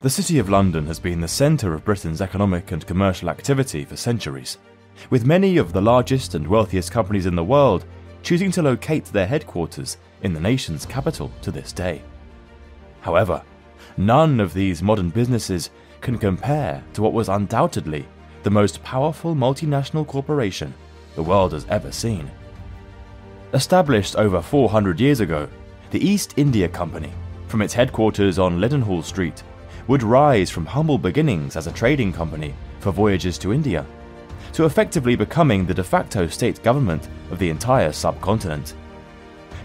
The City of London has been the centre of Britain's economic and commercial activity for centuries, with many of the largest and wealthiest companies in the world choosing to locate their headquarters in the nation's capital to this day. However, none of these modern businesses can compare to what was undoubtedly the most powerful multinational corporation the world has ever seen. Established over 400 years ago, the East India Company, from its headquarters on Leadenhall Street, would rise from humble beginnings as a trading company for voyages to India, to effectively becoming the de facto state government of the entire subcontinent.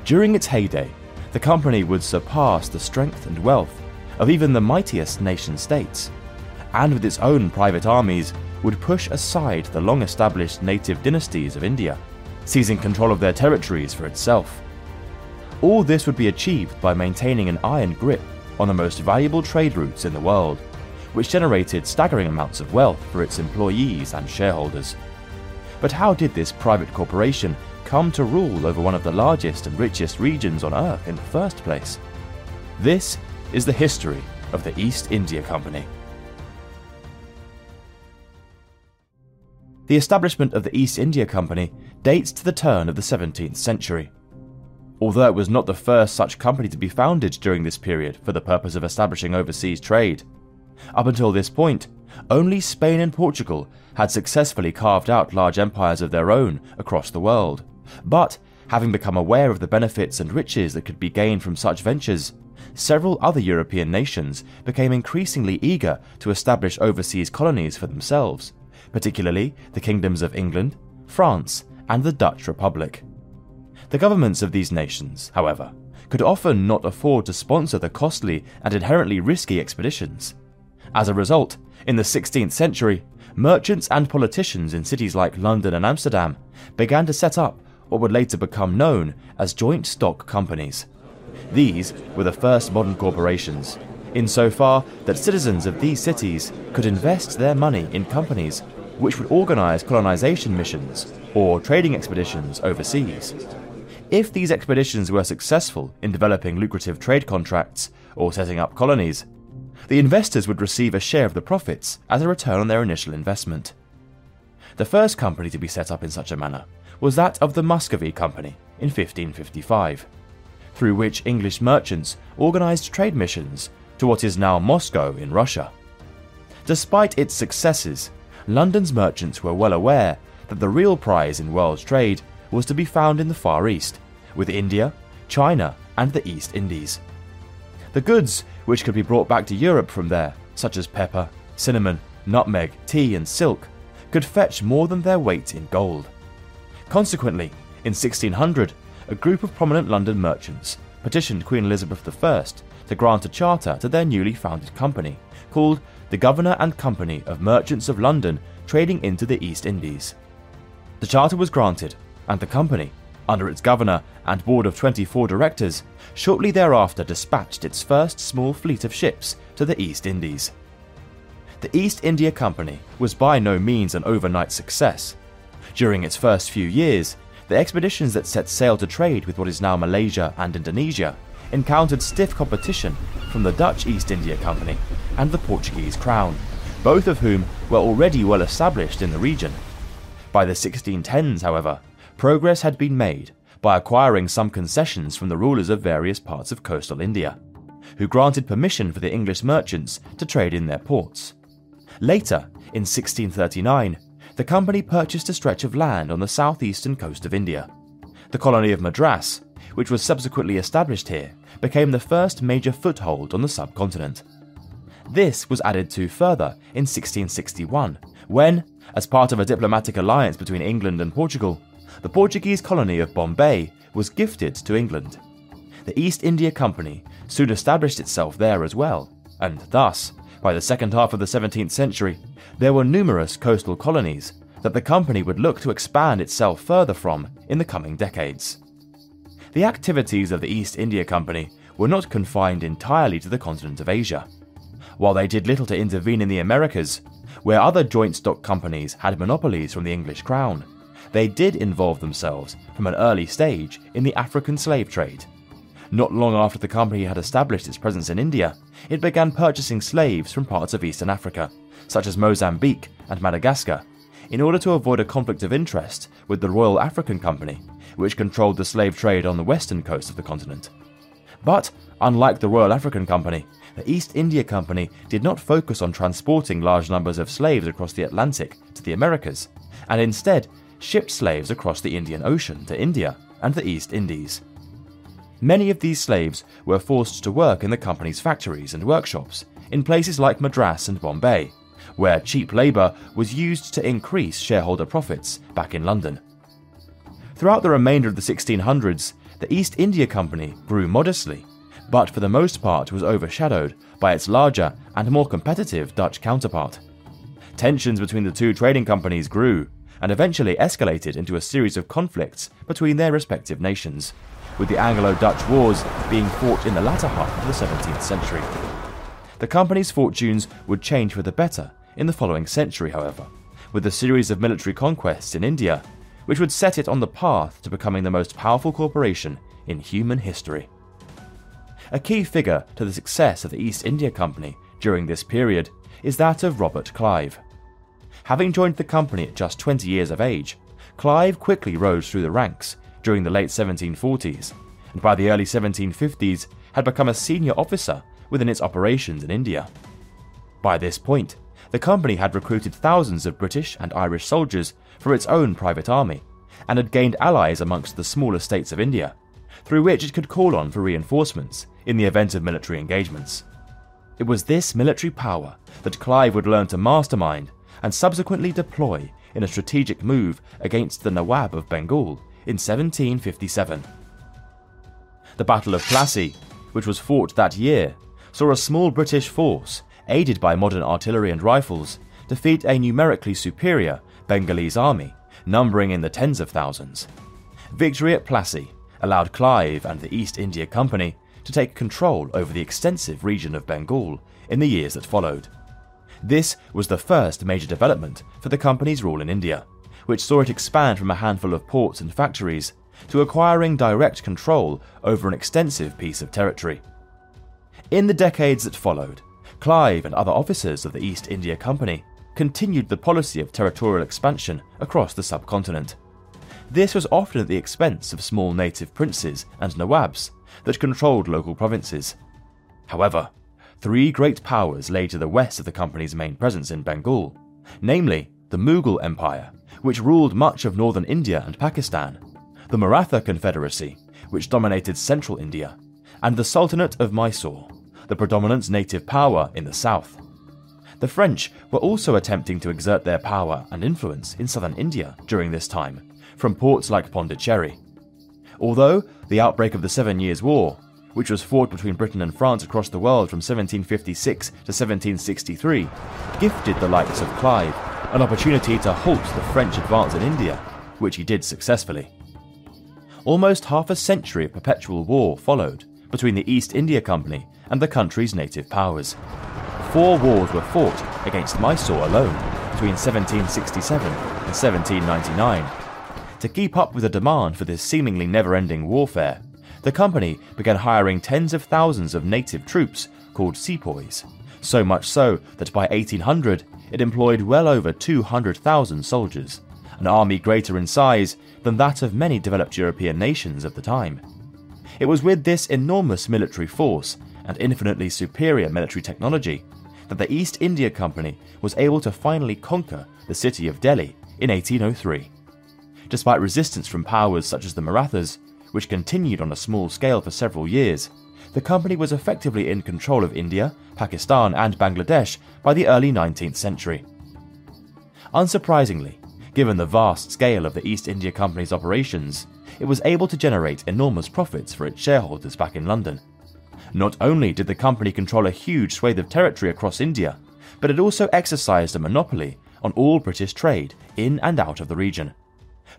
During its heyday, the company would surpass the strength and wealth of even the mightiest nation states, and with its own private armies would push aside the long established native dynasties of India, seizing control of their territories for itself. All this would be achieved by maintaining an iron grip on the most valuable trade routes in the world, which generated staggering amounts of wealth for its employees and shareholders. But how did this private corporation come to rule over one of the largest and richest regions on Earth in the first place? This is the history of the East India Company. The establishment of the East India Company dates to the turn of the 17th century although it was not the first such company to be founded during this period for the purpose of establishing overseas trade. Up until this point, only Spain and Portugal had successfully carved out large empires of their own across the world. But, having become aware of the benefits and riches that could be gained from such ventures, several other European nations became increasingly eager to establish overseas colonies for themselves, particularly the kingdoms of England, France, and the Dutch Republic. The governments of these nations, however, could often not afford to sponsor the costly and inherently risky expeditions. As a result, in the 16th century, merchants and politicians in cities like London and Amsterdam began to set up what would later become known as joint stock companies. These were the first modern corporations, insofar that citizens of these cities could invest their money in companies which would organize colonization missions or trading expeditions overseas. If these expeditions were successful in developing lucrative trade contracts or setting up colonies, the investors would receive a share of the profits as a return on their initial investment. The first company to be set up in such a manner was that of the Muscovy Company in 1555, through which English merchants organized trade missions to what is now Moscow in Russia. Despite its successes, London's merchants were well aware that the real prize in world trade was to be found in the Far East, with India, China, and the East Indies. The goods which could be brought back to Europe from there, such as pepper, cinnamon, nutmeg, tea, and silk, could fetch more than their weight in gold. Consequently, in 1600, a group of prominent London merchants petitioned Queen Elizabeth I to grant a charter to their newly founded company, called the Governor and Company of Merchants of London Trading into the East Indies. The charter was granted, and the company, under its governor and board of 24 directors, shortly thereafter dispatched its first small fleet of ships to the East Indies. The East India Company was by no means an overnight success. During its first few years, the expeditions that set sail to trade with what is now Malaysia and Indonesia encountered stiff competition from the Dutch East India Company and the Portuguese Crown, both of whom were already well established in the region. By the 1610s, however, progress had been made by acquiring some concessions from the rulers of various parts of coastal India, who granted permission for the English merchants to trade in their ports. Later, in 1639, the company purchased a stretch of land on the southeastern coast of India. The colony of Madras, which was subsequently established here, became the first major foothold on the subcontinent. This was added to further in 1661, when, as part of a diplomatic alliance between England and Portugal, the Portuguese colony of Bombay was gifted to England. The East India Company soon established itself there as well, and thus, by the second half of the 17th century, there were numerous coastal colonies that the company would look to expand itself further from in the coming decades. The activities of the East India Company were not confined entirely to the continent of Asia. While they did little to intervene in the Americas, where other joint stock companies had monopolies from the English crown, they did involve themselves from an early stage in the African slave trade. Not long after the company had established its presence in India, it began purchasing slaves from parts of eastern Africa, such as Mozambique and Madagascar, in order to avoid a conflict of interest with the Royal African Company, which controlled the slave trade on the western coast of the continent. But, unlike the Royal African Company, the East India Company did not focus on transporting large numbers of slaves across the Atlantic to the Americas, and instead shipped slaves across the Indian Ocean to India and the East Indies. Many of these slaves were forced to work in the company's factories and workshops in places like Madras and Bombay, where cheap labour was used to increase shareholder profits back in London. Throughout the remainder of the 1600s, the East India Company grew modestly, but for the most part was overshadowed by its larger and more competitive Dutch counterpart. Tensions between the two trading companies grew and eventually escalated into a series of conflicts between their respective nations with the Anglo Dutch Wars being fought in the latter half of the 17th century. The company's fortunes would change for the better in the following century, however, with a series of military conquests in India, which would set it on the path to becoming the most powerful corporation in human history. A key figure to the success of the East India Company during this period is that of Robert Clive. Having joined the company at just 20 years of age, Clive quickly rose through the ranks during the late 1740s, and by the early 1750s had become a senior officer within its operations in India. By this point, the company had recruited thousands of British and Irish soldiers for its own private army, and had gained allies amongst the smaller states of India, through which it could call on for reinforcements in the event of military engagements. It was this military power that Clive would learn to mastermind and subsequently deploy in a strategic move against the Nawab of Bengal in 1757. The Battle of Plassey, which was fought that year, saw a small British force, aided by modern artillery and rifles, defeat a numerically superior Bengalese army, numbering in the tens of thousands. Victory at Plassey allowed Clive and the East India Company to take control over the extensive region of Bengal in the years that followed. This was the first major development for the company's rule in India which saw it expand from a handful of ports and factories to acquiring direct control over an extensive piece of territory. In the decades that followed, Clive and other officers of the East India Company continued the policy of territorial expansion across the subcontinent. This was often at the expense of small native princes and nawabs that controlled local provinces. However, three great powers lay to the west of the company's main presence in Bengal, namely the Mughal Empire, which ruled much of northern India and Pakistan, the Maratha Confederacy, which dominated central India, and the Sultanate of Mysore, the predominant native power in the south. The French were also attempting to exert their power and influence in southern India during this time, from ports like Pondicherry. Although the outbreak of the Seven Years' War, which was fought between Britain and France across the world from 1756 to 1763, gifted the likes of Clive an opportunity to halt the French advance in India, which he did successfully. Almost half a century of perpetual war followed between the East India Company and the country's native powers. Four wars were fought against Mysore alone between 1767 and 1799. To keep up with the demand for this seemingly never ending warfare, the company began hiring tens of thousands of native troops called sepoys, so much so that by 1800 it employed well over 200,000 soldiers, an army greater in size than that of many developed European nations of the time. It was with this enormous military force and infinitely superior military technology that the East India Company was able to finally conquer the city of Delhi in 1803. Despite resistance from powers such as the Marathas, which continued on a small scale for several years, the company was effectively in control of India, Pakistan, and Bangladesh by the early 19th century. Unsurprisingly, given the vast scale of the East India Company's operations, it was able to generate enormous profits for its shareholders back in London. Not only did the company control a huge swathe of territory across India, but it also exercised a monopoly on all British trade in and out of the region.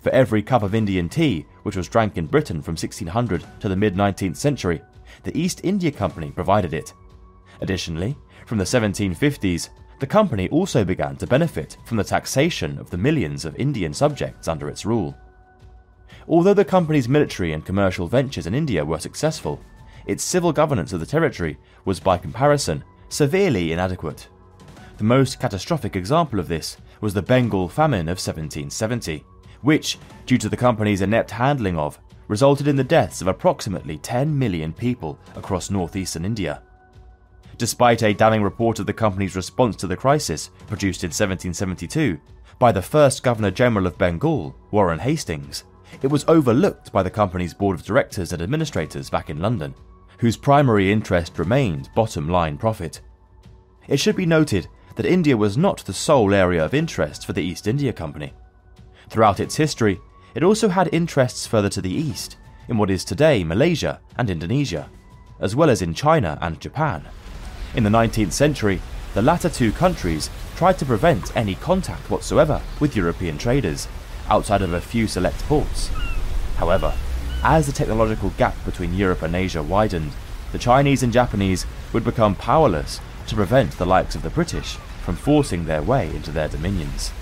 For every cup of Indian tea which was drank in Britain from 1600 to the mid 19th century, the East India Company provided it. Additionally, from the 1750s, the company also began to benefit from the taxation of the millions of Indian subjects under its rule. Although the company's military and commercial ventures in India were successful, its civil governance of the territory was by comparison severely inadequate. The most catastrophic example of this was the Bengal famine of 1770, which, due to the company's inept handling of, resulted in the deaths of approximately 10 million people across northeastern India. Despite a damning report of the company's response to the crisis, produced in 1772, by the first Governor General of Bengal, Warren Hastings, it was overlooked by the company's board of directors and administrators back in London, whose primary interest remained bottom line profit. It should be noted that India was not the sole area of interest for the East India Company. Throughout its history, it also had interests further to the east, in what is today Malaysia and Indonesia, as well as in China and Japan. In the 19th century, the latter two countries tried to prevent any contact whatsoever with European traders, outside of a few select ports. However, as the technological gap between Europe and Asia widened, the Chinese and Japanese would become powerless to prevent the likes of the British from forcing their way into their dominions.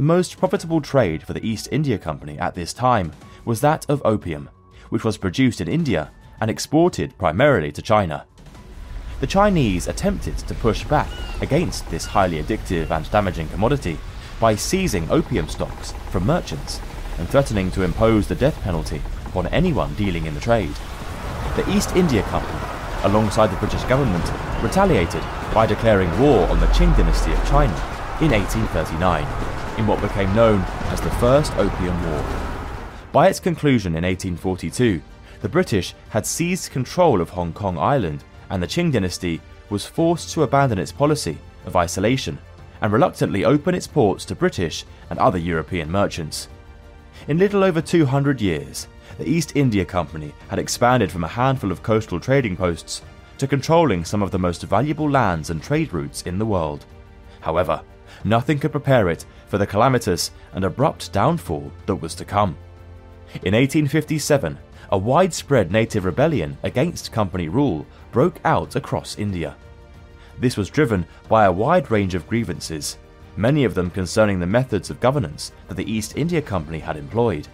The most profitable trade for the East India Company at this time was that of opium, which was produced in India and exported primarily to China. The Chinese attempted to push back against this highly addictive and damaging commodity by seizing opium stocks from merchants and threatening to impose the death penalty upon anyone dealing in the trade. The East India Company, alongside the British government, retaliated by declaring war on the Qing dynasty of China in 1839, in what became known as the First Opium War. By its conclusion in 1842, the British had seized control of Hong Kong Island, and the Qing dynasty was forced to abandon its policy of isolation and reluctantly open its ports to British and other European merchants. In little over 200 years, the East India Company had expanded from a handful of coastal trading posts to controlling some of the most valuable lands and trade routes in the world. However, nothing could prepare it for the calamitous and abrupt downfall that was to come. In 1857, a widespread native rebellion against company rule broke out across India. This was driven by a wide range of grievances, many of them concerning the methods of governance that the East India Company had employed.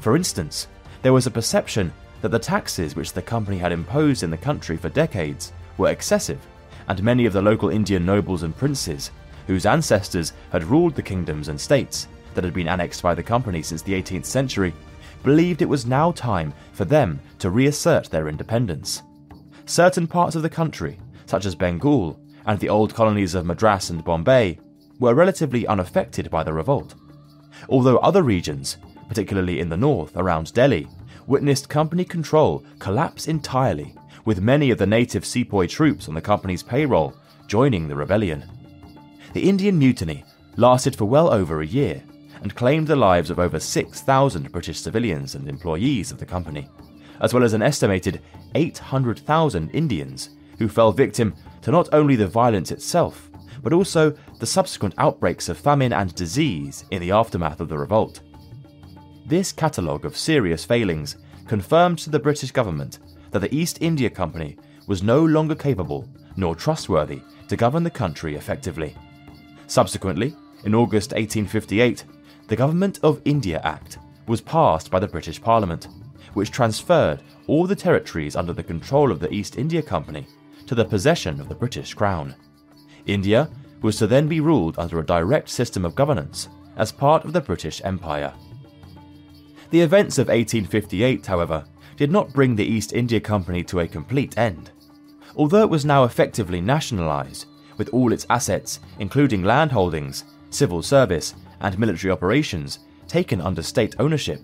For instance, there was a perception that the taxes which the company had imposed in the country for decades were excessive, and many of the local Indian nobles and princes, whose ancestors had ruled the kingdoms and states that had been annexed by the company since the 18th century, believed it was now time for them to reassert their independence. Certain parts of the country, such as Bengal and the old colonies of Madras and Bombay, were relatively unaffected by the revolt. Although other regions, particularly in the north around Delhi, witnessed company control collapse entirely, with many of the native sepoy troops on the company's payroll joining the rebellion. The Indian Mutiny lasted for well over a year and claimed the lives of over 6,000 British civilians and employees of the company, as well as an estimated 800,000 Indians who fell victim to not only the violence itself, but also the subsequent outbreaks of famine and disease in the aftermath of the revolt. This catalogue of serious failings confirmed to the British government that the East India Company was no longer capable nor trustworthy to govern the country effectively. Subsequently, in August 1858, the Government of India Act was passed by the British Parliament, which transferred all the territories under the control of the East India Company to the possession of the British Crown. India was to then be ruled under a direct system of governance as part of the British Empire. The events of 1858, however, did not bring the East India Company to a complete end. Although it was now effectively nationalised, with all its assets, including land holdings, civil service, and military operations, taken under state ownership,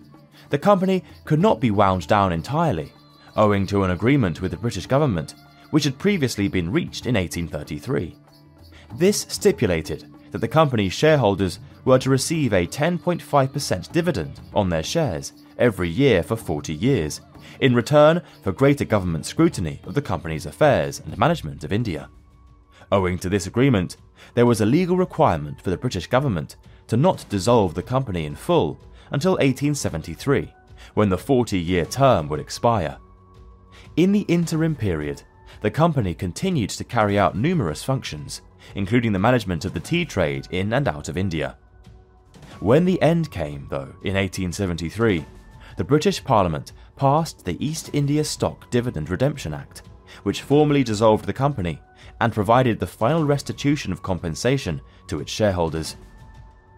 the company could not be wound down entirely, owing to an agreement with the British government which had previously been reached in 1833. This stipulated that the company's shareholders were to receive a 10.5% dividend on their shares every year for 40 years, in return for greater government scrutiny of the company's affairs and management of India. Owing to this agreement, there was a legal requirement for the British government to not dissolve the company in full until 1873, when the 40 year term would expire. In the interim period, the company continued to carry out numerous functions, including the management of the tea trade in and out of India. When the end came, though, in 1873, the British Parliament passed the East India Stock Dividend Redemption Act, which formally dissolved the company and provided the final restitution of compensation to its shareholders.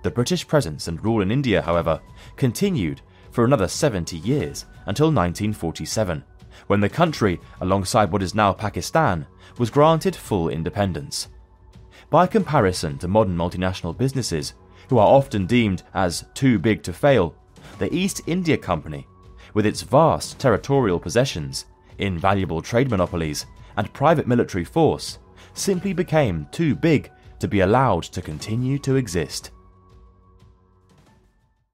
The British presence and rule in India, however, continued for another 70 years until 1947, when the country, alongside what is now Pakistan, was granted full independence. By comparison to modern multinational businesses, who are often deemed as too big to fail, the East India Company, with its vast territorial possessions, invaluable trade monopolies, and private military force, simply became too big to be allowed to continue to exist.